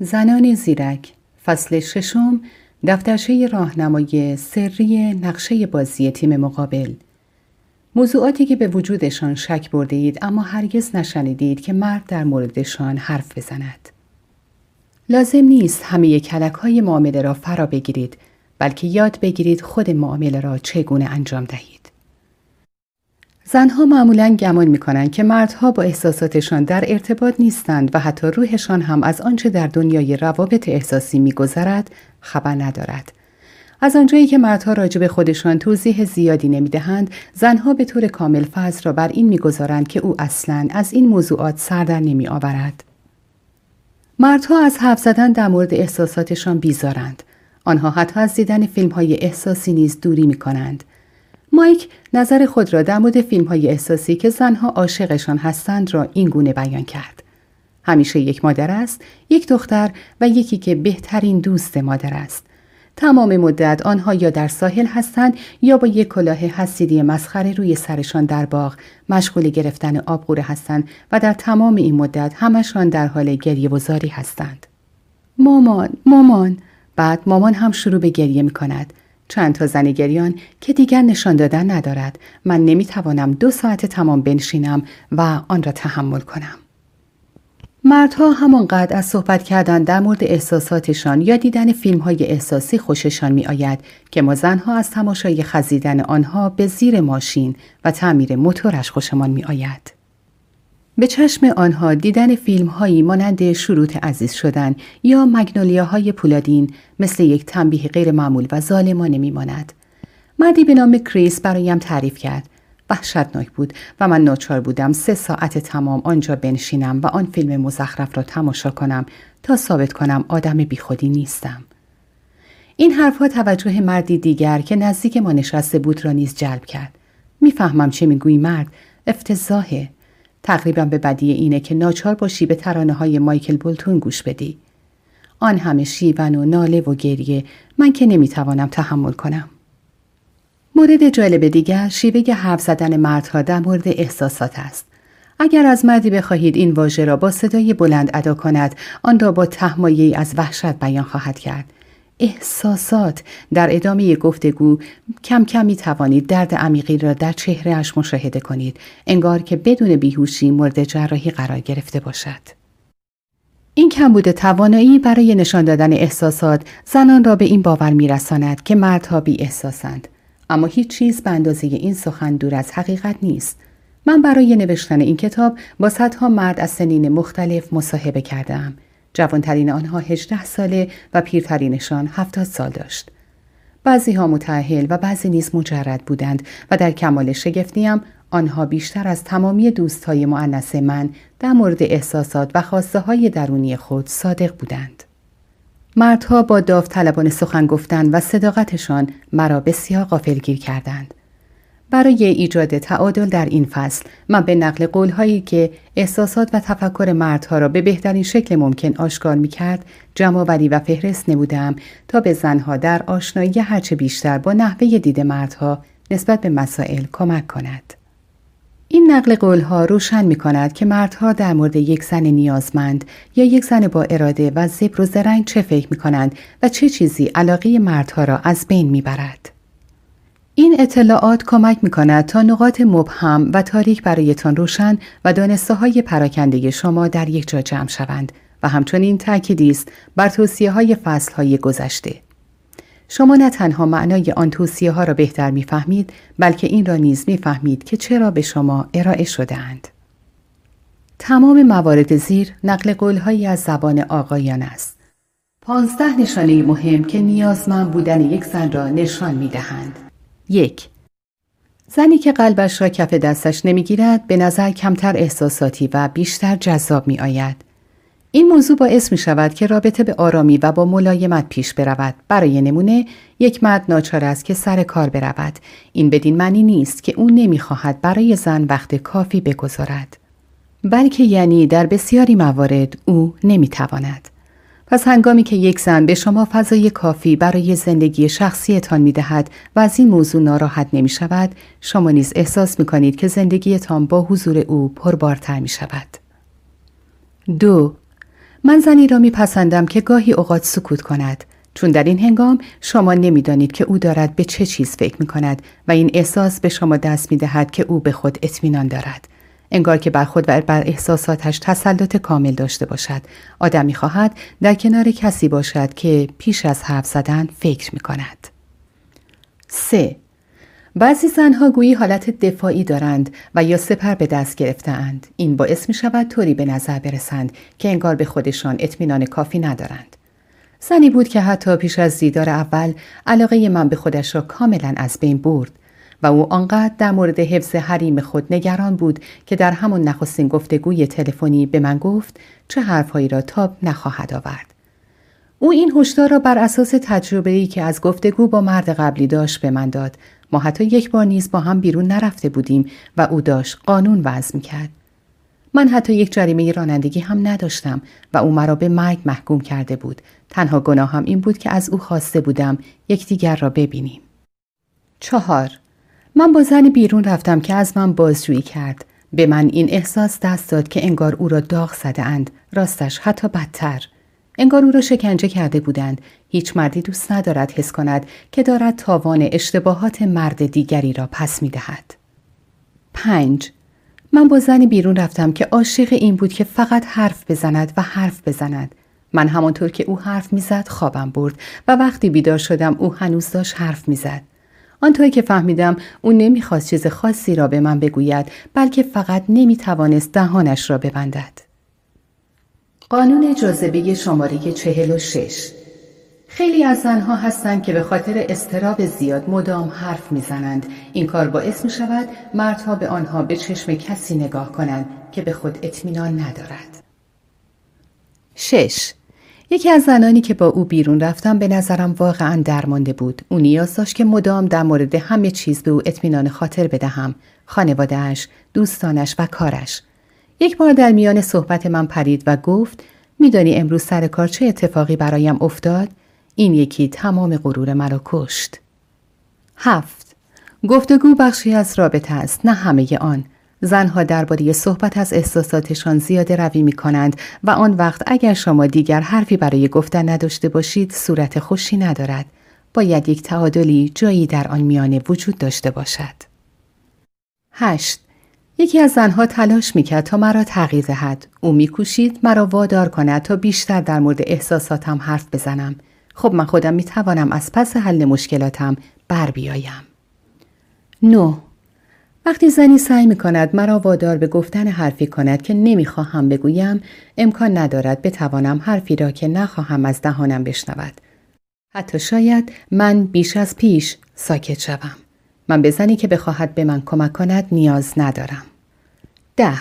زنان زیرک. فصل ششم دفترچه راهنمای سری نقشه بازی تیم مقابل. موضوعاتی که به وجودشان شک برده اید اما هرگز نشنیدید که مرد در موردشان حرف بزند. لازم نیست همه کلک های معامله را فرا بگیرید بلکه یاد بگیرید خود معامله را چگونه انجام دهید. زنها معمولا گمان می کنند که مردها با احساساتشان در ارتباط نیستند و حتی روحشان هم از آنچه در دنیای روابط احساسی میگذرد خبر ندارد. از آنجایی که مردها راجع به خودشان توضیح زیادی نمی‌دهند زنها به طور کامل فضل را بر این می‌گذارند که او اصلا از این موضوعات سر در نمی آورد. مردها از حرف زدن در مورد احساساتشان بیزارند. آنها حتی از دیدن فیلم های احساسی نیز دوری می کنند. مایک نظر خود را در مورد فیلم های احساسی که زنها عاشقشان هستند را این گونه بیان کرد. همیشه یک مادر است، یک دختر و یکی که بهترین دوست مادر است. تمام مدت آنها یا در ساحل هستند یا با یک کلاه حسیدی مسخره روی سرشان در باغ مشغول گرفتن آبقوره هستند و در تمام این مدت همشان در حال گریه و زاری هستند. مامان، مامان، بعد مامان هم شروع به گریه می کند. چند تا زن گریان که دیگر نشان دادن ندارد من نمی‌توانم دو ساعت تمام بنشینم و آن را تحمل کنم. مردها همانقدر از صحبت کردن در مورد احساساتشان یا دیدن فیلم های احساسی خوششان می آید که ما زنها از تماشای خزیدن آنها به زیر ماشین و تعمیر موتورش خوشمان می آید. به چشم آنها دیدن فیلم هایی مانند شروط عزیز شدن یا مگنولیا های پولادین مثل یک تنبیه غیر معمول و ظالمانه میماند. مردی به نام کریس برایم تعریف کرد. وحشتناک بود و من ناچار بودم سه ساعت تمام آنجا بنشینم و آن فیلم مزخرف را تماشا کنم تا ثابت کنم آدم بیخودی نیستم. این حرفها توجه مردی دیگر که نزدیک ما نشسته بود را نیز جلب کرد. می‌فهمم چه می‌گویی مرد افتضاحه تقریبا به بدی اینه که ناچار باشی به ترانه های مایکل بولتون گوش بدی. آن همه شیون و ناله و گریه من که نمی‌توانم تحمل کنم. مورد جالب دیگر شیوه حرف زدن مردها در مورد احساسات است. اگر از مردی بخواهید این واژه را با صدای بلند ادا کند آن را با تهمایی از وحشت بیان خواهد کرد احساسات. در ادامه گفتگو کم کم می توانید درد عمیقی را در چهرهش مشاهده کنید. انگار که بدون بیهوشی مورد جراحی قرار گرفته باشد. این کمبود توانایی برای نشان دادن احساسات زنان را به این باور میرساند که مردها بی احساسند اما هیچ چیز به اندازه این سخن دور از حقیقت نیست. من برای نوشتن این کتاب با صدها مرد از سنین مختلف مصاحبه کردم جوانترین آنها 18 ساله و پیرترینشان 70 سال داشت. بعضی ها متعهل و بعضی نیز مجرد بودند و در کمال شگفتیم آنها بیشتر از تمامی دوستهای معنس من در مورد احساسات و خواسته های درونی خود صادق بودند. مردها با داوطلبانه سخن گفتن و صداقتشان مرا بسیار غافلگیر کردند. برای ایجاد تعادل در این فصل من به نقل قولهایی که احساسات و تفکر مردها را به بهترین شکل ممکن آشکار می کرد و فهرست نمودم تا به زنها در آشنایی هرچه بیشتر با نحوه دید مردها نسبت به مسائل کمک کند. این نقل قولها روشن می کند که مردها در مورد یک زن نیازمند یا یک زن با اراده و زبر و زرنگ چه فکر می کنند و چه چیزی علاقه مردها را از بین می برد. این اطلاعات کمک می کند تا نقاط مبهم و تاریک برایتان روشن و دانسته های پراکنده شما در یک جا جمع شوند و همچنین تأکیدی است بر توصیه های فصل های گذشته. شما نه تنها معنای آن توصیه ها را بهتر می‌فهمید بلکه این را نیز می‌فهمید که چرا به شما ارائه شده اند. تمام موارد زیر نقل قولهایی از زبان آقایان است. پانزده نشانه مهم که نیازمند بودن یک زن را نشان می دهند. یک زنی که قلبش را کف دستش نمی‌گیرد به نظر کمتر احساساتی و بیشتر جذاب می آید. این موضوع باعث می شود که رابطه به آرامی و با ملایمت پیش برود. برای نمونه یک مرد ناچار است که سر کار برود. این بدین معنی نیست که او نمی‌خواهد برای زن وقت کافی بگذارد. بلکه یعنی در بسیاری موارد او نمی‌تواند. پس هنگامی که یک زن به شما فضای کافی برای زندگی شخصیتان می دهد و از این موضوع ناراحت نمی شود، شما نیز احساس می کنید که زندگیتان با حضور او پربارتر می شود. دو من زنی را میپسندم که گاهی اوقات سکوت کند چون در این هنگام شما نمی‌دانید که او دارد به چه چیز فکر می کند و این احساس به شما دست می دهد که او به خود اطمینان دارد. انگار که بر خود و بر احساساتش تسلط کامل داشته باشد. آدمی خواهد در کنار کسی باشد که پیش از حرف زدن فکر می کند. 3. بعضی زنها گویی حالت دفاعی دارند و یا سپر به دست گرفتهاند. این باعث می شود طوری به نظر برسند که انگار به خودشان اطمینان کافی ندارند. زنی بود که حتی پیش از دیدار اول علاقه من به خودش را کاملا از بین برد و او آنقدر در مورد حفظ حریم خود نگران بود که در همون نخستین گفتگوی تلفنی به من گفت چه حرفهایی را تاب نخواهد آورد. او این هشدار را بر اساس تجربه ای که از گفتگو با مرد قبلی داشت به من داد. ما حتی یک بار نیز با هم بیرون نرفته بودیم و او داشت قانون وضع کرد. من حتی یک جریمه رانندگی هم نداشتم و او مرا به مرگ محکوم کرده بود. تنها گناهم این بود که از او خواسته بودم یکدیگر را ببینیم. چهار من با زنی بیرون رفتم که از من بازجویی کرد. به من این احساس دست داد که انگار او را داغ زده اند. راستش حتی بدتر. انگار او را شکنجه کرده بودند. هیچ مردی دوست ندارد حس کند که دارد تاوان اشتباهات مرد دیگری را پس می دهد. پنج من با زنی بیرون رفتم که عاشق این بود که فقط حرف بزند و حرف بزند. من همانطور که او حرف می‌زد خوابم برد و وقتی بیدار شدم او هنوز داشت حرف می‌زد. آنطوری که فهمیدم او نمی‌خواست چیز خاصی را به من بگوید بلکه فقط نمی‌توانست دهانش را ببندد. قانون جاذبه شماره چهل و شش. خیلی از زنها هستند که به خاطر استراب زیاد مدام حرف می‌زنند. این کار باعث می شود مردها به آنها به چشم کسی نگاه کنند که به خود اطمینان ندارد. شش. یکی از زنانی که با او بیرون رفتم به نظرم واقعا درمانده بود. او نیاز داشت که مدام در مورد همه چیز به او اطمینان خاطر بدهم. خانوادهاش دوستانش و کارش. یک بار در میان صحبت من پرید و گفت میدانی امروز سر کار چه اتفاقی برایم افتاد؟ این یکی تمام غرور مرا کشت. هفت. گفتگو بخشی از رابطه است نه همه آن. زنها درباره صحبت از احساساتشان زیاده روی می کنند و آن وقت اگر شما دیگر حرفی برای گفتن نداشته باشید صورت خوشی ندارد. باید یک تعادلی جایی در آن میانه وجود داشته باشد. هشت. یکی از زنها تلاش می‌کرد تا مرا تغییر دهد. او میکوشید مرا وادار کند تا بیشتر در مورد احساساتم حرف بزنم. خب من خودم می توانم از پس حل مشکلاتم بر بیایم. نو وقتی زنی سعی می کند مرا وادار به گفتن حرفی کند که نمی‌خواهم بگویم امکان ندارد بتوانم حرفی را که نخواهم از دهانم بشنود. حتی شاید من بیش از پیش ساکت شوم. من به زنی که بخواهد به من کمک کند نیاز ندارم. ده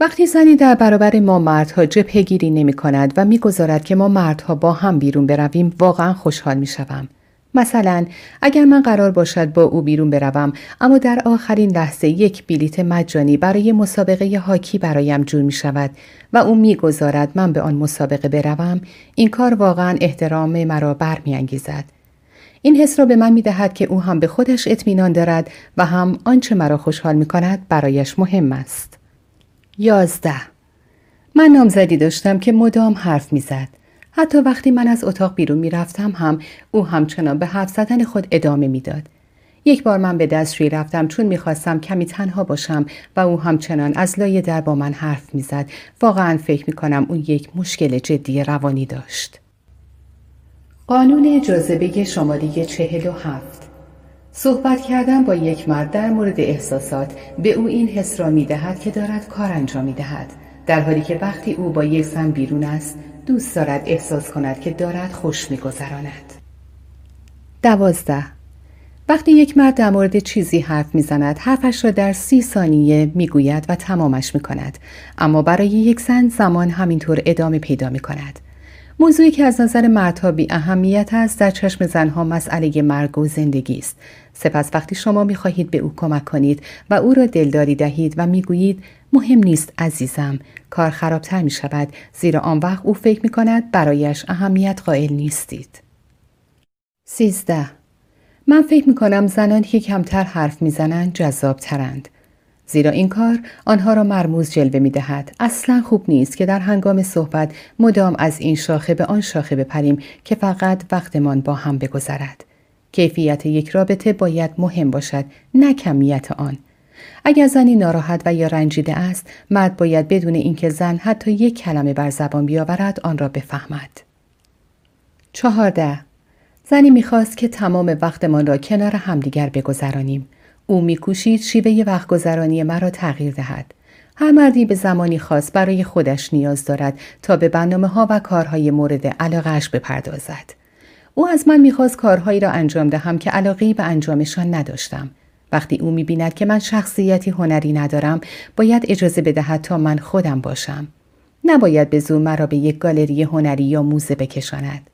وقتی زنی در برابر ما مردها جبهگیری نمی کند و می‌گذارد که ما مردها با هم بیرون برویم واقعا خوشحال می شوم. مثلا اگر من قرار باشد با او بیرون بروم اما در آخرین لحظه یک بلیت مجانی برای مسابقه هاکی برایم جور می شود و او می‌گذارد من به آن مسابقه بروم این کار واقعا احترام مرا برمیانگیزد این حس را به من می دهد که او هم به خودش اطمینان دارد و هم آنچه مرا خوشحال می کند برایش مهم است. یازده من نامزدی داشتم که مدام حرف می‌زد. حتی وقتی من از اتاق بیرون می‌رفتم هم او همچنان به حرف زدن خود ادامه می‌داد. یک بار من به دستشویی رفتم چون می‌خواستم کمی تنها باشم و او همچنان از لای در با من حرف می‌زد. واقعا فکر می‌کنم او یک مشکل جدی روانی داشت. قانون جاذبه شماره چهل و هفت صحبت کردن با یک مرد در مورد احساسات به او این حس را می دهد که دارد کار انجام می دهد در حالی که وقتی او با یک زن بیرون است دوست دارد احساس کند که دارد خوش می گذراند. دوازده. وقتی یک مرد در مورد چیزی حرف می‌زند حرفش را در سی ثانیه می‌گوید و تمامش می کند اما برای یک زن زمان همینطور ادامه پیدا می کند موضوعی که از نظر مردها بی اهمیت است در چشم زنها مسئله مرگ و زندگی است. سپس وقتی شما می خواهید به او کمک کنید و او را دلداری دهید و می گویید مهم نیست عزیزم کار خرابتر می شود زیرا آن وقت او فکر می کند برایش اهمیت قائل نیستید. سیزده من فکر می کنم زنانی که کمتر حرف می‌زنند جذاب ترند. زیرا این کار آنها را مرموز جلوه می دهد. اصلا خوب نیست که در هنگام صحبت مدام از این شاخه به آن شاخه بپریم که فقط وقتمان با هم بگذرد. کیفیت یک رابطه باید مهم باشد نه کمیت آن. اگر زنی ناراحت و یا رنجیده است مرد باید بدون اینکه زن حتی یک کلمه بر زبان بیاورد آن را بفهمد چهارده زنی می‌خواست که تمام وقتمان را کنار همدیگر بگذرانیم او میکوشید شیوه وقت گذرانی مرا تغییر دهد هر مردی به زمانی خاص برای خودش نیاز دارد تا به برنامه ها و کارهای مورد علاقهش بپردازد. او از من می‌خواست کارهایی را انجام دهم که علاقی به انجامشان نداشتم. وقتی او می‌بیند که من شخصیتی هنری ندارم باید اجازه بدهد تا من خودم باشم. نباید به زور مرا به یک گالری هنری یا موزه بکشاند.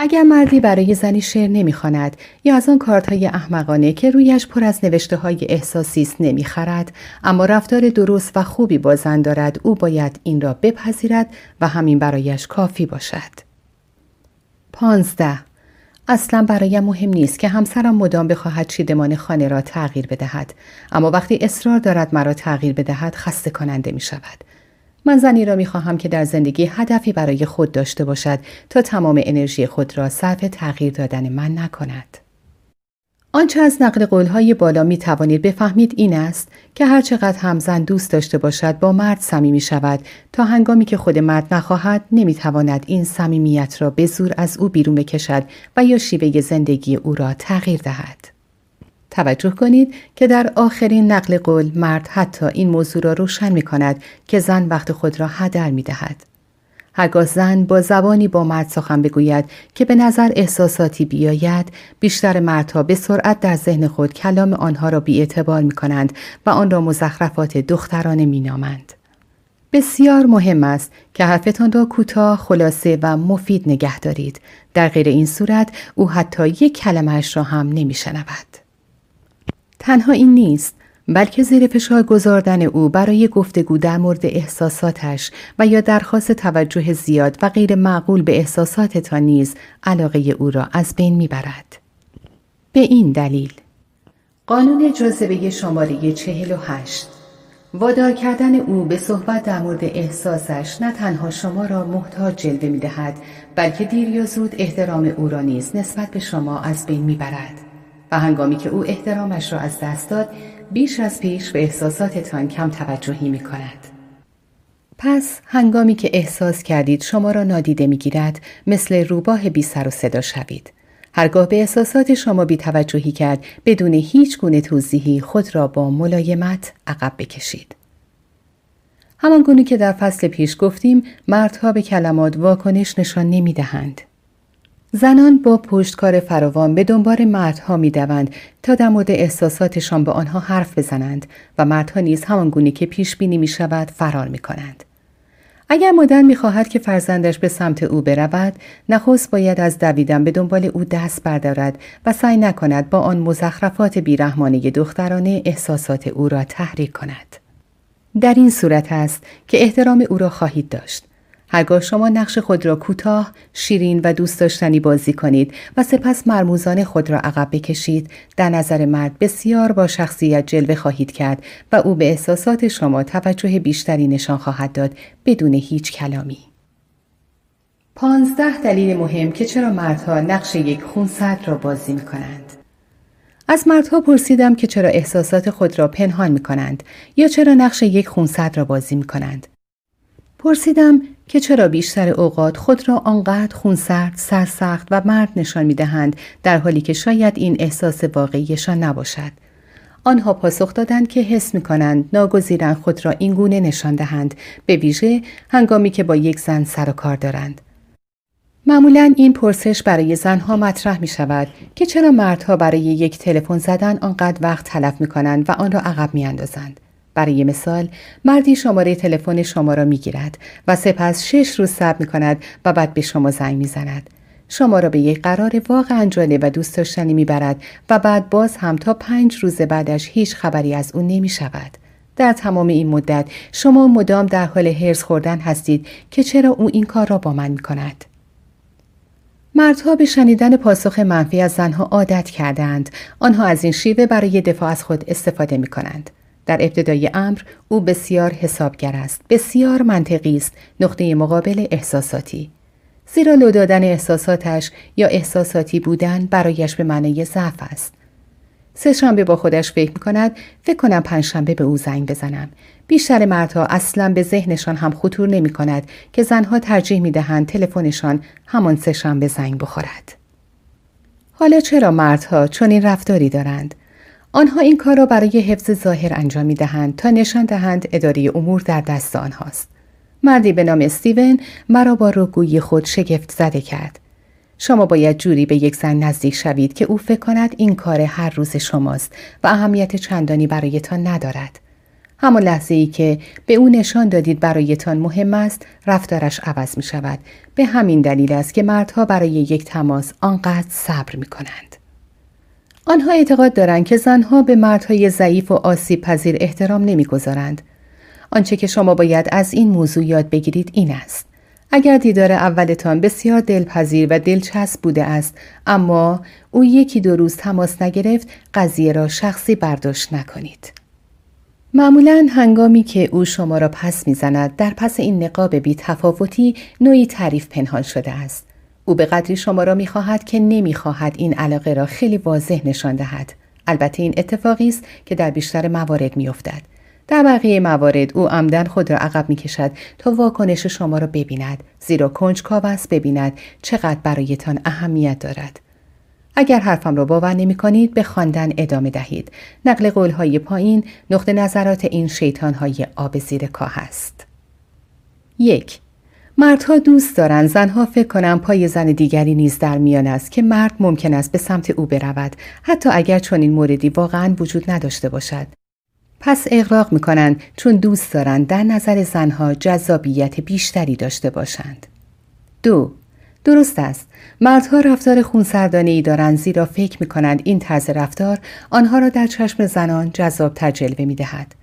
اگر مردی برای زنی شعر نمی‌خواند یا از آن کارت های احمقانه که رویش پر از نوشته های احساسی است نمی‌خرد اما رفتار درست و خوبی با زن دارد او باید این را بپذیرد و همین برایش کافی باشد. پانزده اصلا برایم مهم نیست که همسرم مدام بخواهد چیدمان خانه را تغییر بدهد اما وقتی اصرار دارد مرا تغییر بدهد خسته کننده می شود. من زنی را می خواهم که در زندگی هدفی برای خود داشته باشد تا تمام انرژی خود را صرف تغییر دادن من نکند. آنچه از نقل قولهای بالا می توانید بفهمید این است که هرچقدر همزن دوست داشته باشد با مرد صمیمی شود تا هنگامی که خود مرد نخواهد نمی تواند این صمیمیت را به زور از او بیرون بکشد و یا شیوه زندگی او را تغییر دهد. توجه کنید که در آخرین نقل قول مرد حتی این موضوع را روشن می کند که زن وقت خود را هدر می دهد. هرگاه زن با زبانی با مرد سخن بگوید که به نظر احساساتی بیاید بیشتر مردها به سرعت در ذهن خود کلام آنها را بیاعتبار می کنند و آن را مزخرفات دخترانه می نامند. بسیار مهم است که حرفتان را کوتاه خلاصه و مفید نگه دارید در غیر این صورت او حتی یک کلمهش را هم نمی شنود. تنها این نیست بلکه زیر فشار گذاردن او برای گفتگو در مورد احساساتش و یا درخواست توجه زیاد و غیر معقول به احساساتتان نیز علاقه او را از بین می‌برد. به این دلیل قانون جاذبه شماره 48 وادار کردن او به صحبت در مورد احساسش نه تنها شما را محتاج جلوه می دهد بلکه دیر یا زود احترام او را نیز نسبت به شما از بین می برد. و هنگامی که او احترامش را از دست داد بیش از پیش به احساساتتان کم توجهی می کند. پس هنگامی که احساس کردید شما را نادیده می گیرد مثل روباه بی سر و صدا شوید. هرگاه به احساسات شما بی توجهی کرد بدون هیچ گونه توضیحی خود را با ملایمت عقب بکشید. همان گونه که در فصل پیش گفتیم مردها به کلمات واکنش نشان نمی دهند. زنان با پشتکار فراوان به دنبال مردها می دوند تا در مورد احساساتشان به آنها حرف بزنند و مردها نیز همان گونه که پیش بینی می شود فرار می کنند. اگر مادر می خواهد که فرزندش به سمت او برود، نخست باید از دویدن به دنبال او دست بردارد و سعی نکند با آن مزخرفات بیرحمانه دخترانه احساسات او را تحریک کند. در این صورت است که احترام او را خواهید داشت. هرگاه شما نقش خود را کوتاه، شیرین و دوست داشتنی بازی کنید و سپس مرموزان خود را عقب بکشید، در نظر مرد بسیار با شخصیت جلوه خواهید کرد و او به احساسات شما توجه بیشتری نشان خواهد داد بدون هیچ کلامی. پانزده دلیل مهم که چرا مردها نقش یک خونسرد را بازی می کنند. از مردها پرسیدم که چرا احساسات خود را پنهان می کنند یا چرا نقش یک خونسرد را بازی می کنند. پرسیدم که چرا بیشتر اوقات خود را آنقدر خونسرد، سرسخت و مرد نشان می دهند در حالی که شاید این احساس واقعیشان نباشد. آنها پاسخ دادند که حس می کنند ناگزیرن خود را این گونه نشان دهند به ویژه هنگامی که با یک زن سر و کار دارند. معمولا این پرسش برای زنها مطرح می شود که چرا مردها برای یک تلفن زدن آنقدر وقت تلف می کنند و آن را عقب می اندازند. برای مثال مردی شماره تلفن شما را می گیرد و سپس شش روز صبر می کند و بعد به شما زنگ می زند. شما را به یک قرار واقعا جالب و دوست داشتنی می برد و بعد باز هم تا پنج روز بعدش هیچ خبری از او نمی شود. در تمام این مدت شما مدام در حال هرز خوردن هستید که چرا او این کار را با من می کند. مردها به شنیدن پاسخ منفی از زنها عادت کردند. آنها از این شیوه برای دفاع از خود استفاده می کنند. در ابتدای امر او بسیار حسابگر است. بسیار منطقی است. نقطه مقابل احساساتی. زیرا لو دادن احساساتش یا احساساتی بودن برایش به معنی ضعف است. سه شنبه با خودش فکر می کند فکر کنم پنج شنبه به او زنگ بزنم. بیشتر مردها اصلا به ذهنشان هم خطور نمی کند که زنها ترجیح می دهند تلفنشان همان سه شنبه زنگ بخورد. حالا چرا مردها چنین رفتاری دارند؟ آنها این کار را برای حفظ ظاهر انجام می دهند تا نشان دهند اداره امور در دست آنهاست مردی به نام استیون مرا با رگویی خود شگفت زده کرد شما باید جوری به یک زن نزدیک شوید که او فکر کند این کار هر روز شماست و اهمیت چندانی برایتان ندارد. همان لحظه ای که به او نشان دادید برایتان مهم است رفتارش عوض می شود. به همین دلیل است که مردها برای یک تماس آنقدر صبر می کنند. آنها اعتقاد دارند که زنها به مردهای ضعیف و آسیب پذیر احترام نمی‌گذارند. آنچه که شما باید از این موضوع یاد بگیرید این است. اگر دیدار اولتان بسیار دلپذیر و دلچسب بوده است اما او یکی دو روز تماس نگرفت قضیه را شخصی برداشت نکنید معمولا هنگامی که او شما را پس می‌زند در پس این نقاب بی تفاوتی نوعی تعریف پنهان شده است او به قدری شما را می‌خواهد که نمی‌خواهد این علاقه را خیلی واضح نشان دهد. البته این اتفاقی است که در بیشتر موارد میافتد. در بقیه موارد او عمدن خود را عقب می کشد تا واکنش شما را ببیند زیرا کنجکاو است ببیند چقدر برایتان اهمیت دارد. اگر حرفم را باور نمی کنید به خواندن ادامه دهید. نقل قول های پایین نقطه نظرات این شیطان های آب زیر کاه است. یک مردها دوست دارند زنها فکر کنم پای زن دیگری نیز در میان است که مرد ممکن است به سمت او برود حتی اگر چنین موردی واقعا وجود نداشته باشد پس اغراق می کنند چون دوست دارند در نظر زنها جذابیت بیشتری داشته باشند. دو درست است. مردها رفتار خونسردانه ای دارند زیرا فکر می کنند این طرز رفتار آنها را در چشم زنان جذاب تجلوه می دهد.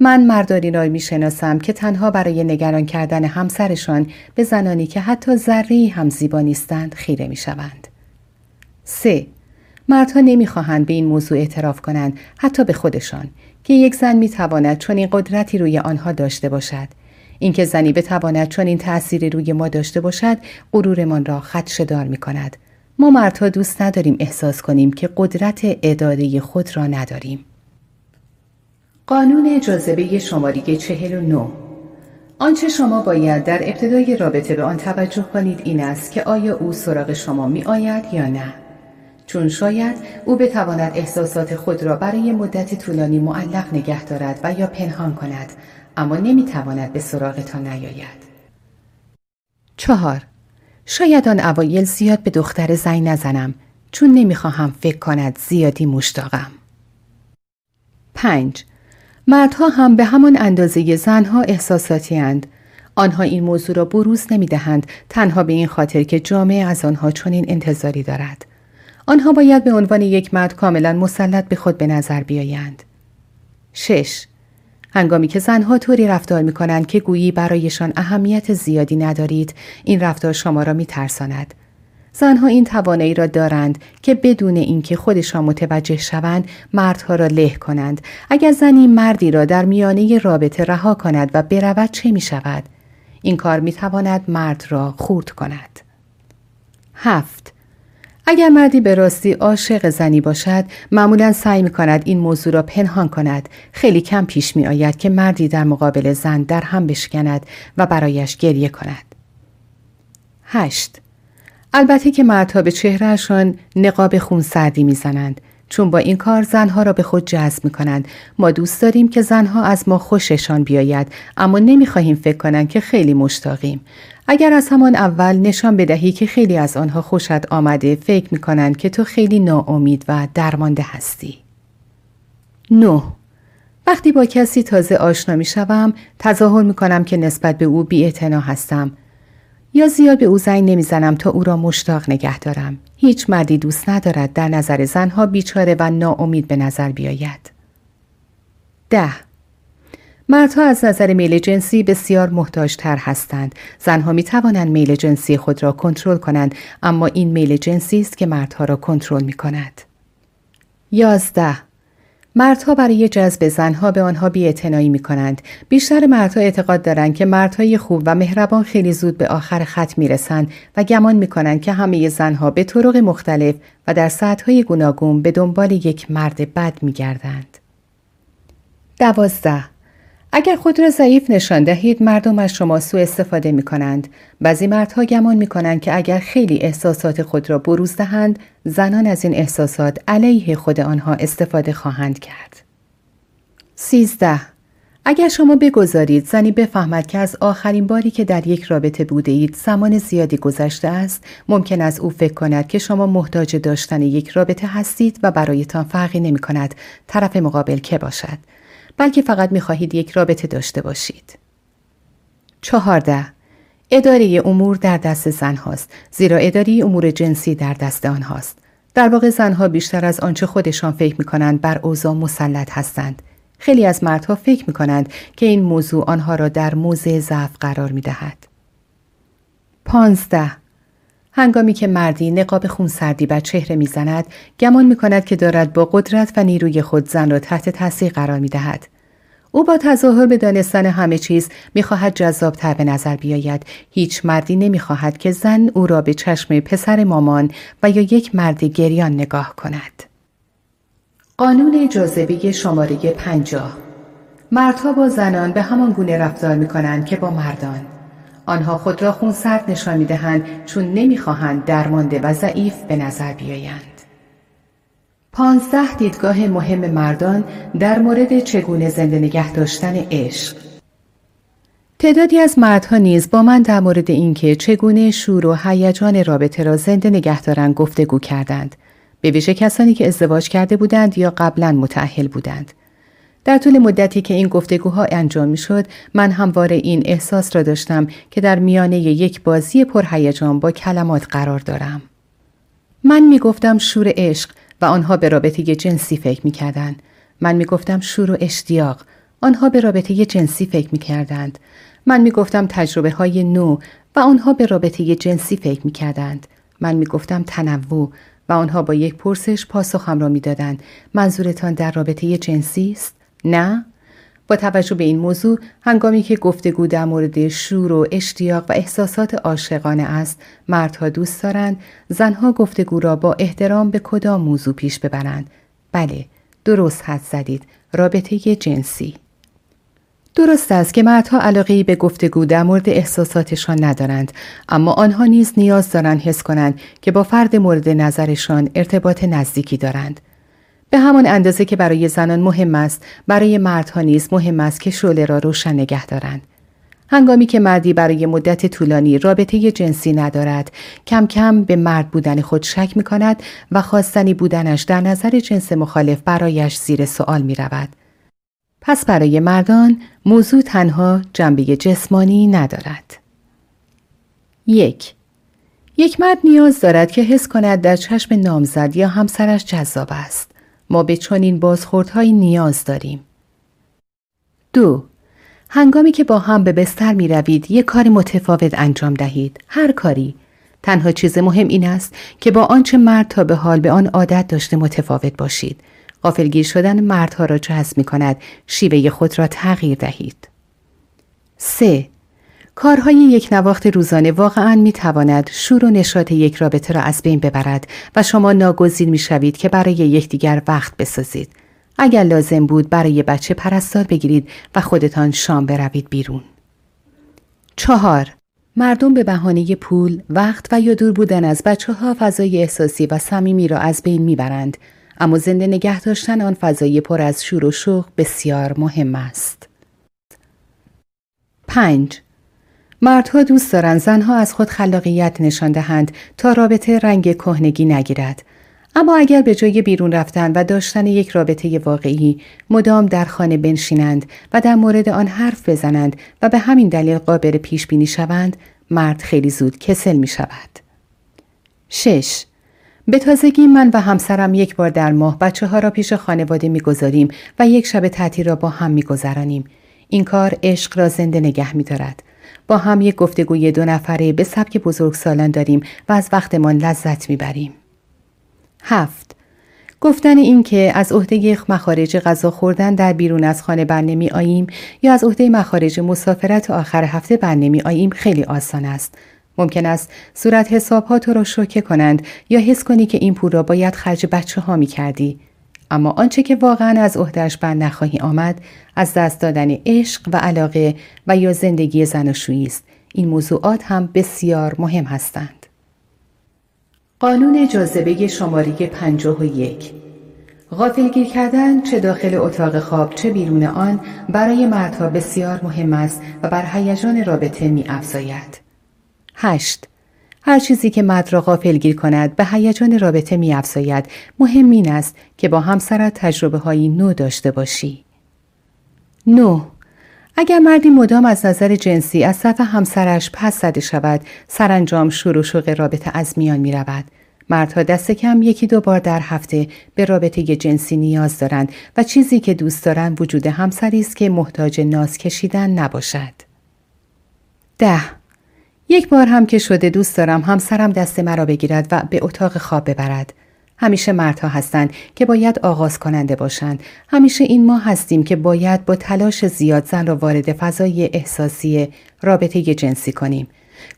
من مردانی را می شناسم که تنها برای نگران کردن همسرشان به زنانی که حتی ذره هم زیبا نیستند خیره می شوند. 3. مردها نمی‌خواهند به این موضوع اعتراف کنند حتی به خودشان که یک زن می‌تواند چون این قدرتی روی آنها داشته باشد اینکه زنی بتواند چون این تأثیری روی ما داشته باشد غرورمان را خدشدار می کند ما مردها دوست نداریم احساس کنیم که قدرت اداره خود را نداریم قانون جاذبه شماره 49 آنچه شما باید در ابتدای رابطه به آن توجه کنید این است که آیا او سراغ شما می آید یا نه. چون شاید او بتواند احساسات خود را برای مدت طولانی معلق نگه دارد و یا پنهان کند اما نمی‌تواند به سراغتان نیاید. چهار. شاید آن اوایل زیاد به دختر زنگ نزنم چون نمی‌خواهم فکر کند زیادی مشتاقم. پنج. مردها هم به همان اندازه زنها احساساتی اند. آنها این موضوع را بروز نمی دهند تنها به این خاطر که جامعه از آنها چنین انتظاری دارد. آنها باید به عنوان یک مرد کاملا مسلط به خود به نظر بیایند. 6. هنگامی که زنها طوری رفتار می کنند که گویی برایشان اهمیت زیادی ندارید این رفتار شما را می ترساند. زنها این توانایی را دارند که بدون اینکه خودشان متوجه شوند مردها را له کنند. اگر زنی مردی را در میانه رابطه رها کند و برود چه می شود؟ این کار می تواند مرد را خورد کند. هفت. اگر مردی به راستی عاشق زنی باشد معمولا سعی می کند این موضوع را پنهان کند. خیلی کم پیش می آید که مردی در مقابل زن در هم بشکند و برایش گریه کند. هشت. البته که مردها به چهرهشان نقاب خون سردی می‌زنند چون با این کار زنها را به خود جذب می کنند. ما دوست داریم که زنها از ما خوششان بیاید اما نمی خواهیم فکر کنند که خیلی مشتاقیم. اگر از همان اول نشان بدهی که خیلی از آنها خوشت آمده فکر می کنند که تو خیلی ناامید و درمانده هستی. 9. وقتی با کسی تازه آشنا می شوم تظاهر می کنم که نسبت به او بی هستم یا زیاد به او زنگ نمی‌زنم تا او را مشتاق نگه دارم. هیچ مردی دوست ندارد در نظر زنها بیچاره و ناامید به نظر بیاید. ده مردها از نظر میل جنسی بسیار محتاجتر هستند. زنها می توانند میل جنسی خود را کنترل کنند اما این میل جنسی است که مردها را کنترل می کند. یازده مردها برای جذب زنها به آنها بیاعتنایی می کنند. بیشتر مردها اعتقاد دارند که مردهای خوب و مهربان خیلی زود به آخر خط می رسند و گمان می کنند که همه زنها به طرق مختلف و در سطحهای گوناگون به دنبال یک مرد بد می گردند. دوازده اگر خود را ضعیف نشان دهید مردم از شما سوء استفاده می کنند. بعضی مردها گمان می کنند که اگر خیلی احساسات خود را بروز دهند زنان از این احساسات علیه خود آنها استفاده خواهند کرد. سیزده اگر شما بگذارید زنی بفهمد که از آخرین باری که در یک رابطه بوده اید زمان زیادی گذشته است ممکن است او فکر کند که شما محتاج داشتن یک رابطه هستید و برایتان فرقی نمی کند طرف مقابل که باشد بلکه فقط می خواهید یک رابطه داشته باشید. چهارده اداره امور در دست زن هاست زیرا اداره امور جنسی در دست آنهاست. در واقع زنها بیشتر از آنچه خودشان فکر می کنند بر اوضاع مسلط هستند. خیلی از مردها فکر می کنند که این موضوع آنها را در موضع ضعف قرار می دهد. پانزده هنگامی که مردی نقاب خونسردی بر چهره می‌زند گمان می کند که دارد با قدرت و نیروی خود زن را تحت تاثیر قرار می دهد. او با تظاهر به دانستن همه چیز می‌خواهد جذابتر به نظر بیاید. هیچ مردی نمی‌خواهد که زن او را به چشم پسر مامان و یا یک مرد گریان نگاه کند. قانون جاذبه شماره پنجاه. مردها با زنان به همان گونه رفتار می کنند که با مردان. آنها خود را خونسرد نشان می‌دهند چون نمی‌خواهند درمانده و ضعیف به نظر بیایند. پانزده دیدگاه مهم مردان در مورد چگونه زنده نگه داشتن عشق. تعدادی از مردها نیز با من در مورد اینکه چگونه شور و هیجان رابطه را زنده نگه دارند گفتگو کردند. به ویژه کسانی که ازدواج کرده بودند یا قبلا متأهل بودند. در طول مدتی که این گفتگوها انجام می شد من همواره این احساس را داشتم که در میانه یک بازی پرهیجان با کلمات قرار دارم. من می گفتم شور عشق و آنها به رابطه جنسی فکر می کردن. من می گفتم شور و اشتیاق. آنها به رابطه جنسی فکر می کردند. من می گفتم تجربه های نو و آنها به رابطه جنسی فکر می کردند. من می گفتم تنوع و آنها با یک پرسش پاسخم را می‌دادند منظورتان در رابطه جنسی است نه؟ با توجه به این موضوع هنگامی که گفتگو در مورد شور و اشتیاق و احساسات عاشقانه است مردها دوست دارند زنها گفتگو را با احترام به کدام موضوع پیش ببرند. بله درست حد زدید. رابطه جنسی. درست است که مردها علاقه به گفتگو در مورد احساساتشان ندارند اما آنها نیز نیاز دارند حس کنند که با فرد مورد نظرشان ارتباط نزدیکی دارند. به همان اندازه که برای زنان مهم است برای مردها نیز مهم است که شعله را روشن نگه دارند هنگامی که مردی برای مدت طولانی رابطه جنسی ندارد کم کم به مرد بودن خود شک می کند و خواستنی بودنش در نظر جنس مخالف برایش زیر سوال می رود. پس برای مردان موضوع تنها جنبه جسمانی ندارد. یک یک مرد نیاز دارد که حس کند در چشم نامزد یا همسرش جذاب است. ما به چنین بازخوردهایی نیاز داریم. دو هنگامی که با هم به بستر می روید یک کار متفاوت انجام دهید. هر کاری. تنها چیز مهم این است که با آنچه مرد تا به حال به آن عادت داشته متفاوت باشید. غافلگیر شدن مردها را جذب می کند. شیوه خود را تغییر دهید. سه کارهای یک نواخت روزانه واقعا می تواند شور و نشاط یک رابطه را از بین ببرد و شما ناگزیر می شوید که برای یکدیگر وقت بسازید. اگر لازم بود برای بچه پرستار بگیرید و خودتان شام بروید بیرون. چهار مردم به بهانه پول، وقت و یا دور بودن از بچه ها فضای احساسی و صمیمی را از بین می‌برند اما زنده نگه داشتن آن فضای پر از شور و شوق بسیار مهم است. 5. مردها دوست دارند زنها از خود خلاقیت نشان دهند تا رابطه رنگ کهنگی نگیرد اما اگر به جای بیرون رفتن و داشتن یک رابطه واقعی مدام در خانه بنشینند و در مورد آن حرف بزنند و به همین دلیل قابل پیش بینی شوند مرد خیلی زود کسل می شود. 6. به تازگی من و همسرم یک بار در ماه بچه ها را پیش خانواده می گذاریم و یک شب تعطیل را با هم می گذرانیم. این کار عشق را زنده نگه می دارد. با هم یک گفتگوی دو نفره به سبک بزرگ سالان داریم و از وقتمان لذت می‌بریم. هفت گفتن این که از عهده مخارج غذا خوردن در بیرون از خانه برنمی آییم یا از عهده مخارج مسافرت آخر هفته برنمی آییم خیلی آسان است. ممکن است صورت حساب ها تو را شوکه کنند یا حس کنی که این پول را باید خرج بچه ها می کردی. اما آنچه که واقعا از عهدهش بر نخواهی آمد از دست دادن عشق و علاقه و یا زندگی زناشویی است. این موضوعات هم بسیار مهم هستند. قانون جاذبه شماره پنجاه و یک. غافلگیر کردن چه داخل اتاق خواب چه بیرون آن برای مردها بسیار مهم است و بر هیجان رابطه می افزاید. هشت. هر چیزی که مرد را غافلگیر کند به هیجان رابطه می افزاید مهم این است که با همسرت تجربه هایی نو داشته باشی. نو اگر مردی مدام از نظر جنسی از صف همسرش پس زده شود سرانجام شروع شوق رابطه از میان می رود. مردها دست کم یکی دو بار در هفته به رابطه جنسی نیاز دارند و چیزی که دوست دارند وجود همسری است که محتاج ناز کشیدن نباشد. ده یک بار هم که شده دوست دارم همسرم دست مرا بگیرد و به اتاق خواب ببرد. همیشه مردها هستند که باید آغاز کننده باشند. همیشه این ما هستیم که باید با تلاش زیاد زن را وارد فضای احساسی رابطه جنسی کنیم.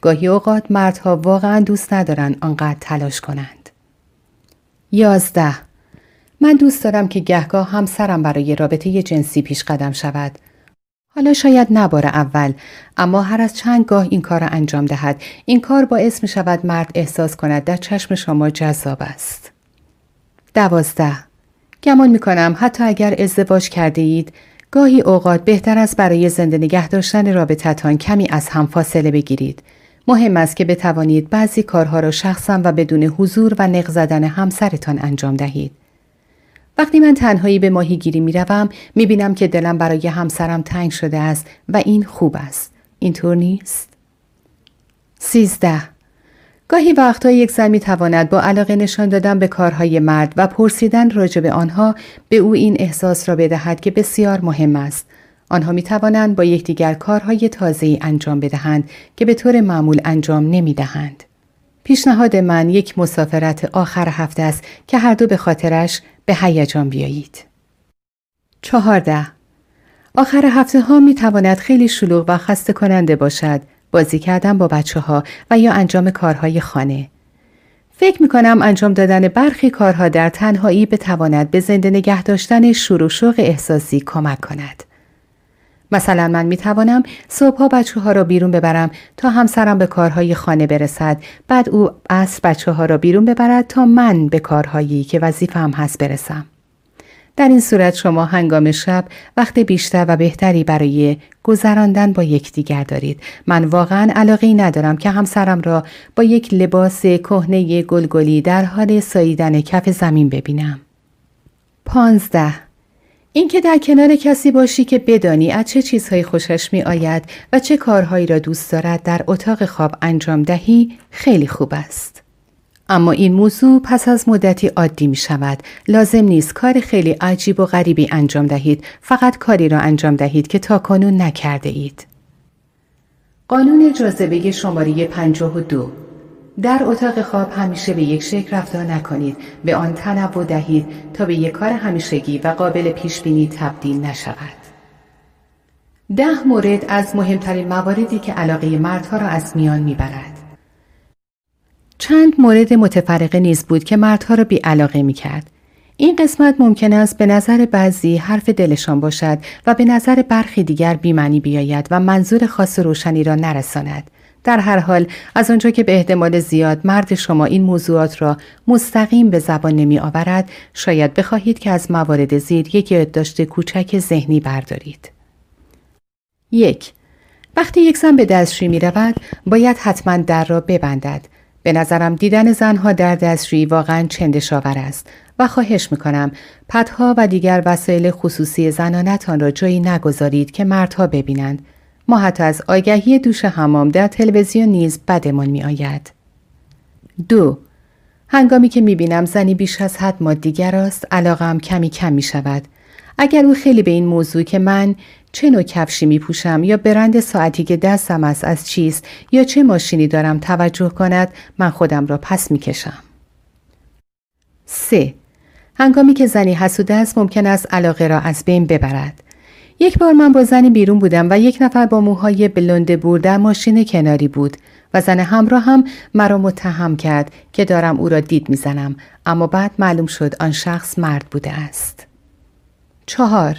گاهی اوقات مردها واقعا دوست ندارند آنقدر تلاش کنند. یازده من دوست دارم که گهگاه همسرم برای رابطه جنسی پیش قدم شود. حالا شاید نبار اول اما هر از چند گاه این کار را انجام دهد این کار باعث می شود مرد احساس کند در چشم شما جذاب است. دوازده. گمان می کنم حتی اگر ازدواج کرده اید گاهی اوقات بهتر است برای زنده نگه داشتن رابطتان کمی از هم فاصله بگیرید. مهم است که بتوانید بعضی کارها را شخصا و بدون حضور و نق زدن همسرتان انجام دهید. وقتی من تنهایی به ماهیگیری می بینم که دلم برای همسرم تنگ شده است و این خوب است. اینطور نیست؟ سیزده گاهی وقتا یک زن می تواند با علاقه نشان دادن به کارهای مرد و پرسیدن راجع به آنها به او این احساس را بدهد که بسیار مهم است. آنها می توانند با یکدیگر کارهای تازه انجام بدهند که به طور معمول انجام نمی دهند. پیشنهاد من یک مسافرت آخر هفته است که هر دو به خاطرش به هیجان بیایید. چهارده آخر هفته ها می تواند خیلی شلوغ و خسته کننده باشد بازی کردن با بچه ها و یا انجام کارهای خانه. فکر می کنم انجام دادن برخی کارها در تنهایی بتواند به زنده نگه داشتن شروع شوق احساسی کمک کند. مثلا من می توانم صبحها بچه ها را بیرون ببرم تا همسرم به کارهای خانه برسد بعد او از بچه ها را بیرون ببرد تا من به کارهایی که وظیفم هست برسم. در این صورت شما هنگام شب وقت بیشتر و بهتری برای گذراندن با یکدیگر دارید. من واقعا علاقه ندارم که همسرم را با یک لباس کهنه گلگلی در حال ساییدن کف زمین ببینم. پانزده اینکه در کنار کسی باشی که بدانی از چه چیزهایی خوشش می آید و چه کارهایی را دوست دارد در اتاق خواب انجام دهی خیلی خوب است. اما این موضوع پس از مدتی عادی می شود. لازم نیست کار خیلی عجیب و غریبی انجام دهید. فقط کاری را انجام دهید که تا کنون نکرده اید. قانون جاذبه شماره 52 در اتاق خواب همیشه به یک شکل رفتار نکنید به آن تنوع دهید تا به یک کار همیشگی و قابل پیش بینی تبدیل نشود ده مورد از مهمترین مواردی که علاقه مردها را از میان می‌برد چند مورد متفرقه نیز بود که مردها را بی علاقه می کرد. این قسمت ممکن است به نظر بعضی حرف دلشان باشد و به نظر برخی دیگر بیمنی بیاید و منظور خاص روشنی را نرساند. در هر حال از آنجا که به احتمال زیاد مرد شما این موضوعات را مستقیم به زبان نمی آورد شاید بخواهید که از موارد زیر یک یادداشت کوچک ذهنی بردارید. یک وقتی یک زن به دستشویی می رود باید حتما در را ببندد. به نظرم دیدن زنها در دستشویی واقعا چندشاور است و خواهش می کنم پدها و دیگر وسایل خصوصی زنانتان را جایی نگذارید که مردها ببینند ما حتی از آگهی دوش حمام در تلویزیون نیز بدمان می آید. دو هنگامی که می بینم زنی بیش از حد مادیگر است علاقم کمی کم می شود. اگر او خیلی به این موضوع که من چه نوع کفشی می پوشم یا برند ساعتی که دستم است از چیست یا چه ماشینی دارم توجه کند من خودم را پس می کشم. سه هنگامی که زنی حسوده است ممکن است علاقه را از بین ببرد. یک بار من با زنی بیرون بودم و یک نفر با موهای بلند بور در ماشین کناری بود و زن همراه هم مرا متهم کرد که دارم او را دید می‌زنم اما بعد معلوم شد آن شخص مرد بوده است. چهار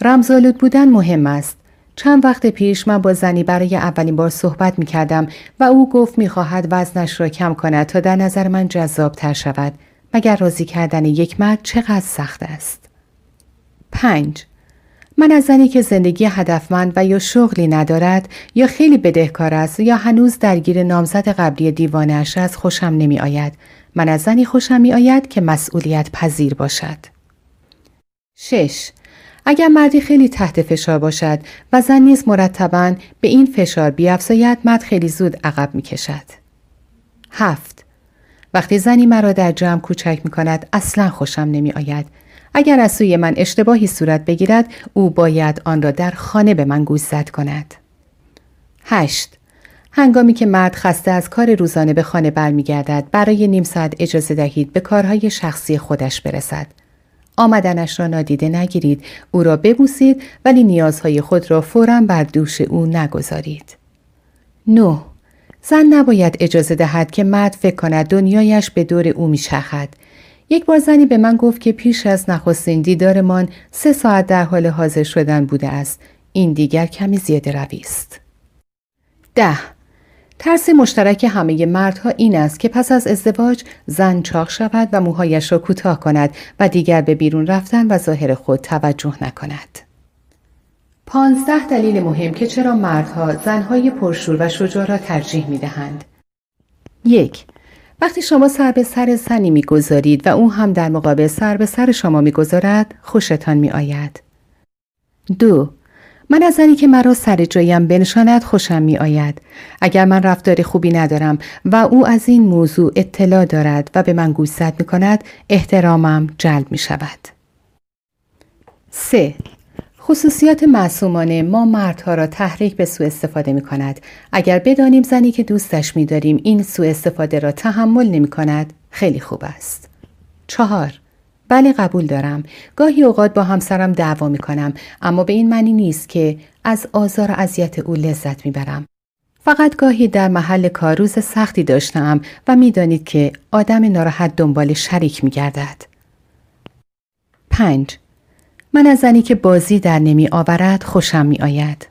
رمزالود بودن مهم است. چند وقت پیش من با زنی برای اولین بار صحبت می کردم و او گفت می خواهد وزنش را کم کند تا در نظر من جذاب تر شود مگر راضی کردن یک مرد چقدر سخت است. پنج من از زنی که زندگی هدفمند و یا شغلی ندارد یا خیلی بدهکار است یا هنوز درگیر نامزد قبلی دیوانش است خوشم نمی آید. من از زنی خوشم می آید که مسئولیت پذیر باشد. 6. اگر مردی خیلی تحت فشار باشد و زن نیز مرتبا به این فشار بیافزاید مرد خیلی زود عقب می کشد. 7. وقتی زنی مرا در جمع کوچک می کند اصلا خوشم نمی آید اگر از سوی من اشتباهی صورت بگیرد او باید آن را در خانه به من گوشزد کند. 8. هنگامی که مرد خسته از کار روزانه به خانه برمیگردد برای نیم ساعت اجازه دهید به کارهای شخصی خودش برسد. آمدنش را نادیده نگیرید او را ببوسید ولی نیازهای خود را فورا بر دوش او نگذارید. 9. زن نباید اجازه دهد که مرد فکر کند دنیایش به دور او میچرخد یک بار زنی به من گفت که پیش از نخستین دیدارمان سه ساعت در حال حاضر شدن بوده است. این دیگر کمی زیاده روی است. ده ترس مشترک همه مردها این است که پس از ازدواج زن چاق شود و موهایش را کوتاه کند و دیگر به بیرون رفتن و ظاهر خود توجه نکند. پانزده دلیل مهم که چرا مردها زنهای پرشور و شجاع را ترجیح می دهند. یک وقتی شما سر به سر زنی می‌گذارید و او هم در مقابل سر به سر شما می‌گذارد خوشتان میآید. دو من از زنی که مرا سر جایم بنشاند خوشم می آید. اگر من رفتار خوبی ندارم و او از این موضوع اطلاع دارد و به من گوشزد می کند احترامم جلب می شود. 3. خصوصیات معصومانه ما مردها را تحریک به سوء استفاده می کند. اگر بدانیم زنی که دوستش می داریم این سوء استفاده را تحمل نمی کند خیلی خوب است. چهار بله قبول دارم. گاهی اوقات با همسرم دعوا می کنم اما به این معنی نیست که از آزار و اذیت او لذت می برم. فقط گاهی در محل کار روز سختی داشتم و می‌دانید که آدم ناراحت دنبال شریک می گردد. 5. من از زنی که بازی در نمی آورد خوشم می آید.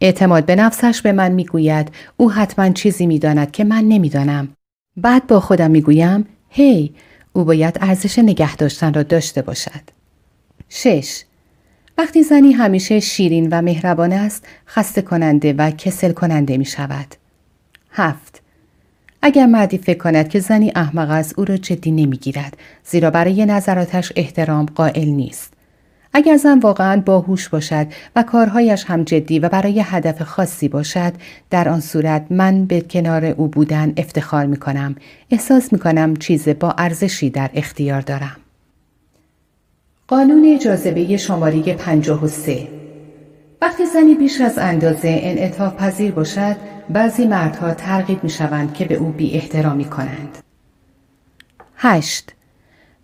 اعتماد به نفسش به من می گوید او حتما چیزی می داند که من نمی دانم. بعد با خودم می گویم هی او باید ارزش نگه داشتن را داشته باشد. 6. وقتی زنی همیشه شیرین و مهربان است خسته کننده و کسل کننده می شود. 7. اگر مردی فکر کند که زنی احمق است او را جدی نمی گیرد زیرا برای نظراتش احترام قائل نیست. اگر زن واقعا باهوش باشد و کارهایش هم جدی و برای هدف خاصی باشد در آن صورت من به کنار او بودن افتخار می کنم احساس می کنم چیز با ارزشی در اختیار دارم. قانون جاذبه شماره 53 وقتی زنی بیش از اندازه انعطاف پذیر باشد بعضی مردها ترغیب می شوند که به او بی احترامی کنند. 8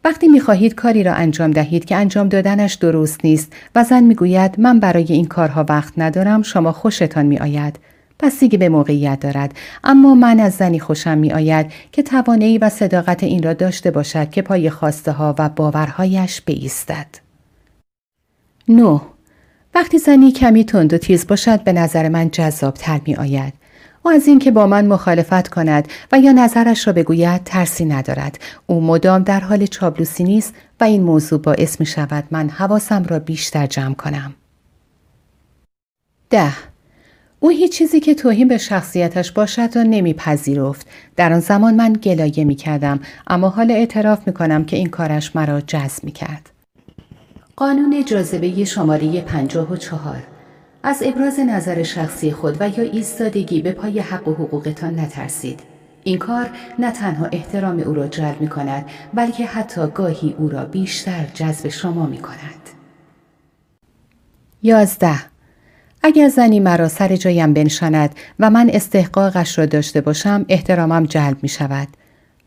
وقتی می‌خواهید کاری را انجام دهید که انجام دادنش درست نیست و زن می‌گوید من برای این کارها وقت ندارم شما خوشتان میآید دیگه به موقعیت دارد اما من از زنی خوشم می آید که توانایی و صداقت این را داشته باشد که پای خواسته ها و باورهایش بیستد. 9. وقتی زنی کمی تند و تیز باشد به نظر من جذاب تر. و از اینکه با من مخالفت کند و یا نظرش را بگوید ترسی ندارد. او مدام در حال چابلوسی نیست و این موضوع باعث می شود من حواسم را بیشتر جمع کنم. ده. او هیچ چیزی که توهین به شخصیتش باشد را نمیپذیرفت در آن زمان من گلایه می کردم اما حال اعتراف می کنم که این کارش مرا جذب می کرد. قانون جاذبه شماره پنجاه و چهار. از ابراز نظر شخصی خود و یا ایستادگی به پای حق و حقوقتان نترسید. این کار نه تنها احترام او را جلب می کند بلکه حتی گاهی او را بیشتر جذب شما می کند. یازده اگر زنی مرا سر جایم بنشاند و من استحقاقش را داشته باشم احترامم جلب می شود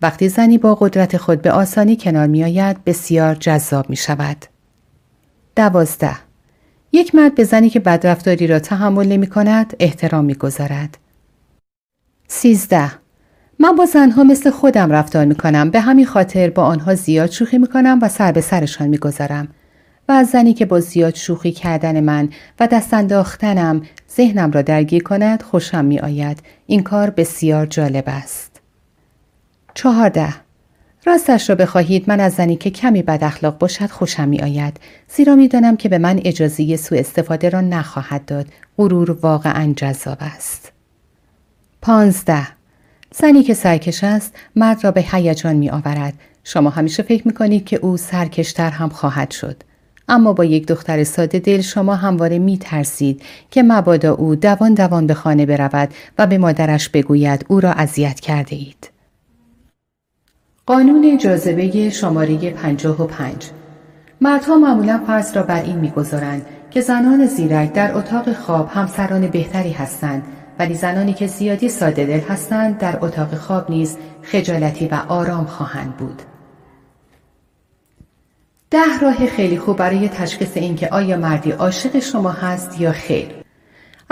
وقتی زنی با قدرت خود به آسانی کنار می آید بسیار جذاب می شود. دوازده یک مرد به زنی که بدرفتاری را تحمل نمی کند احترام می گذارد. سیزده من با زنها مثل خودم رفتار می کنم به همین خاطر با آنها زیاد شوخی می کنم و سر به سرشان می گذارم. و از زنی که با زیاد شوخی کردن من و دست انداختنم ذهنم را درگیر کند خوشم می آید. این کار بسیار جالب است. چهارده راستش را بخواهید من از زنی که کمی بد اخلاق باشد خوشم می آید زیرا می دانم که به من اجازه سوء استفاده را نخواهد داد. غرور واقعا جذاب است. پانزده. زنی که سرکش است مرد را به هیجان می آورد شما همیشه فکر می کنید که او سرکشتر هم خواهد شد. اما با یک دختر ساده دل شما همواره می ترسید که مبادا او دوان دوان به خانه برود و به مادرش بگوید او را اذیت کرده اید. قانون جاذبه شماره 55 مردها معمولا فرض را بر این می‌گذارند که زنان زیرک در اتاق خواب همسران بهتری هستند ولی زنانی که زیادی ساده دل هستند در اتاق خواب نیز خجالتی و آرام خواهند بود. ده راه خیلی خوب برای تشخیص اینکه آیا مردی عاشق شما هست یا خیر.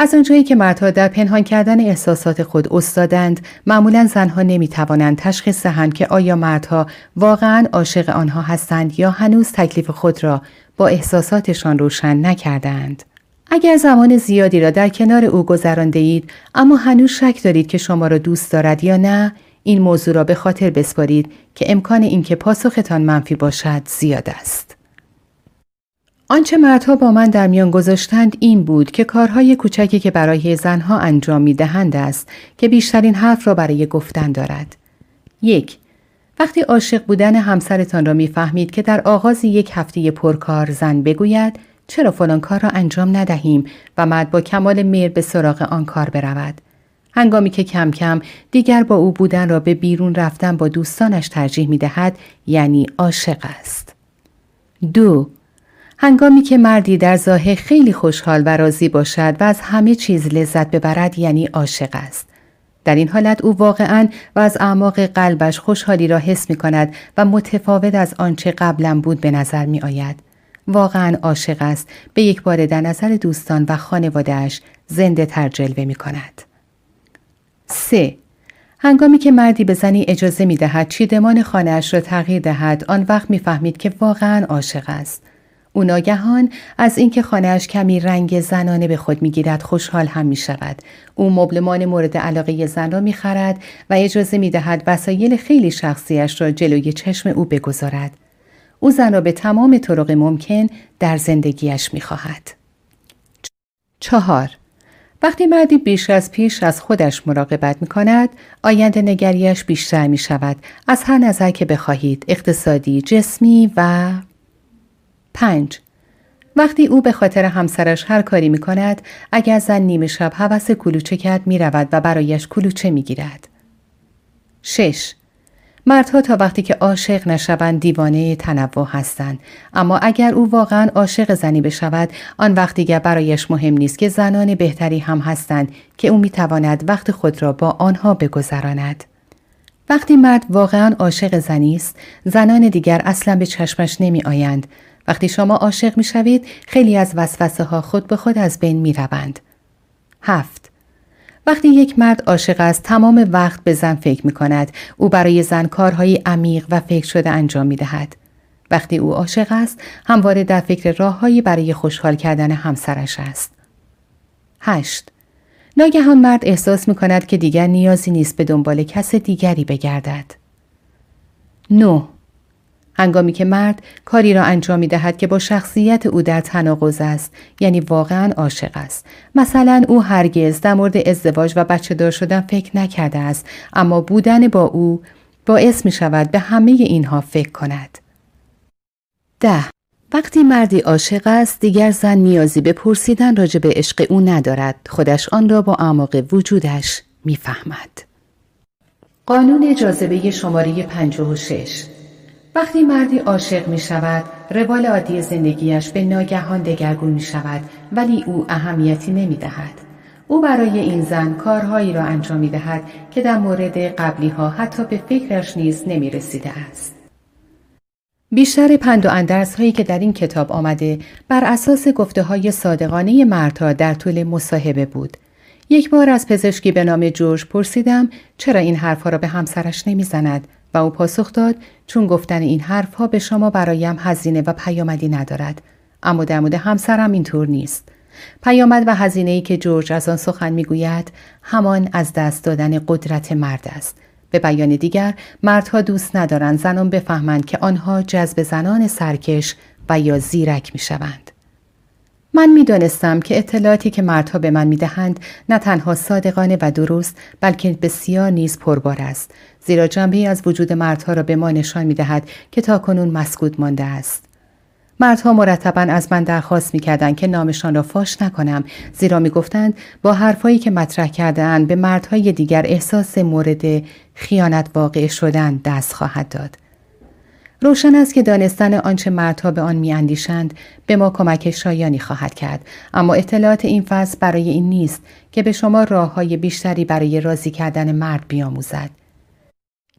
از آنجایی که مردها در پنهان کردن احساسات خود استادند معمولا زنها نمی‌توانند تشخیص دهند که آیا مردها واقعا عاشق آنها هستند یا هنوز تکلیف خود را با احساساتشان روشن نکردند. اگر زمان زیادی را در کنار او گذرانده اید اما هنوز شک دارید که شما را دوست دارد یا نه این موضوع را به خاطر بسپارید که امکان اینکه پاسختان منفی باشد زیاد است. آنچه مردها با من در میان گذاشتند این بود که کارهای کوچکی که برای زنها انجام می دهند است که بیشترین حرف را برای گفتن دارد. یک وقتی عاشق بودن همسرتان را می‌فهمید که در آغاز یک هفته پرکار زن بگوید چرا فلان کار را انجام ندهیم و مرد با کمال میر به سراغ آن کار برود. هنگامی که کم کم دیگر با او بودن را به بیرون رفتن با دوستانش ترجیح می دهد یعنی عاشق است. دو هنگامی که مردی در ظاهر خیلی خوشحال و راضی باشد و از همه چیز لذت ببرد یعنی عاشق است. در این حالت او واقعا و از اعماق قلبش خوشحالی را حس می کند و متفاوت از آنچه قبلا بود به نظر می آید. واقعا عاشق است به یک بار در نظر دوستان و خانوادهش زنده تر جلوه می کند. 3. هنگامی که مردی به زنی اجازه می دهد چیدمان خانهاش را تغییر دهد آن وقت می فهمید که واقعا عاشق است. او ناگهان از اینکه خانهاش کمی رنگ زنانه به خود می‌گیرد خوشحال هم می شود. او مبلمان مورد علاقه زن را می خرد و اجازه می دهد وسایل خیلی شخصیش را جلوی چشم او بگذارد. او زن را به تمام طرق ممکن در زندگیش می خواهد. چهار وقتی مردی بیش از پیش از خودش مراقبت می کند، آینده نگریش بیشتر می شود از هر نظر که بخواهید اقتصادی، جسمی و پنج. وقتی او به خاطر همسرش هر کاری می کند اگر زن نیمه شب حوث کلوچه کرد می رود و برایش کلوچه می گیرد. شش. مردها تا وقتی که عاشق نشوند دیوانه تنوع هستند. اما اگر او واقعا عاشق زنی بشود آن وقت دیگر برایش مهم نیست که زنان بهتری هم هستند که او می‌تواند وقت خود را با آنها بگذراند. وقتی مرد واقعا عاشق زنی است زنان دیگر اصلا به چشمش نمی آیند وقتی شما عاشق می شوید خیلی از وسوسه ها خود به خود از بین می روند. هفت وقتی یک مرد عاشق است تمام وقت به زن فکر می کند او برای زن کارهای عمیق و فکر شده انجام می دهد. وقتی او عاشق است همواره در فکر راههایی برای خوشحال کردن همسرش است. هشت ناگهان مرد احساس می کند که دیگر نیازی نیست به دنبال کس دیگری بگردد. 9. هنگامی که مرد کاری را انجام می دهد که با شخصیت او در تناقض است یعنی واقعا عاشق است. مثلا او هرگز در مورد ازدواج و بچه دار شدن فکر نکرده است اما بودن با او باعث می شود به همه اینها فکر کند. ده. وقتی مردی عاشق است دیگر زن نیازی به پرسیدن راجع به عشق او ندارد. خودش آن را با اعماق وجودش می‌فهمد. قانون جاذبه شماره 56 وقتی مردی عاشق می شود روال عادی زندگیش به ناگهان دگرگون می شود ولی او اهمیتی نمی دهد. او برای این زن کارهایی را انجام می دهد که در مورد قبلی ها حتی به فکرش نیز نمی رسیده است. بیشتر پند و اندرس هایی که در این کتاب آمده بر اساس گفته های صادقانه مرتا در طول مصاحبه بود. یک بار از پزشکی به نام جورج پرسیدم چرا این حرفها را به همسرش نمی‌زند و او پاسخ داد چون گفتن این حرفها به شما برایم هزینه و پیامدی ندارد. اما در مورد همسرم اینطور نیست. پیامد و هزینه ای که جورج از آن سخن می‌گوید همان از دست دادن قدرت مرد است. به بیان دیگر مردها دوست ندارند زنان بفهمند که آنها جذب زنان سرکش و یا زیرک می‌شوند. من می‌دانستم که اطلاعاتی که مردها به من می‌دهند نه تنها صادقانه و درست بلکه بسیار نیز پربار است. زیرا جنبه از وجود مردها را به ما نشان می‌دهد که تا کنون مسکوت مانده است. مردها مرتبا از من درخواست می‌کردند که نامشان را فاش نکنم زیرا می‌گفتند با حرفهایی که مطرح کردهاند به مردهای دیگر احساس مورد خیانت واقع شدن دست خواهد داد. روشن است که دانستن آنچه مردها به آن میاندیشند به ما کمک شایانی خواهد کرد. اما اطلاعات این فصل برای این نیست که به شما راه های بیشتری برای راضی کردن مرد بیاموزد.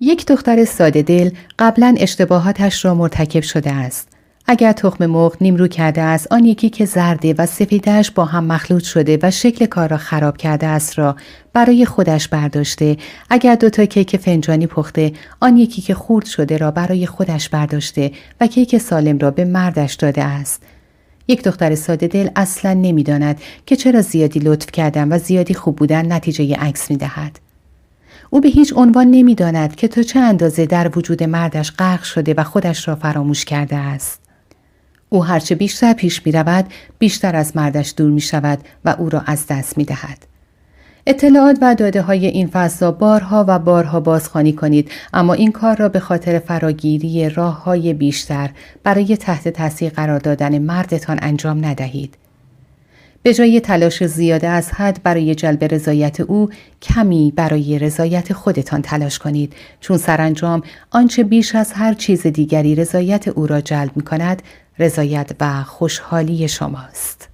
یک دختر ساده دل قبلا اشتباهاتش را مرتکب شده است. اگر تخم مرغ نیمرو کرده است آن یکی که زرده و سفیدش با هم مخلوط شده و شکل کار را خراب کرده است را برای خودش برداشته. اگر دوتا کیک فنجانی پخته آن یکی که خورد شده را برای خودش برداشته و کیک سالم را به مردش داده است. یک دختر ساده دل اصلا نمی‌داند که چرا زیادی لطف کردن و زیادی خوب بودن نتیجه عکس می دهد. او به هیچ عنوان نمی‌داند که تا چه اندازه در وجود مردش غرق شده و خودش را فراموش کرده است. او هرچه بیشتر پیش می رود بیشتر از مردش دور می شود و او را از دست می دهد. اطلاعات و داده های این فضا بارها و بارها بازخوانی کنید اما این کار را به خاطر فراگیری راه های بیشتر برای تحت تاثیر قرار دادن مردتان انجام ندهید. به جای تلاش زیاده از حد برای جلب رضایت او کمی برای رضایت خودتان تلاش کنید چون سرانجام آنچه بیش از هر چیز دیگری رضایت او را جلب می کند رضایت و خوشحالی شماست.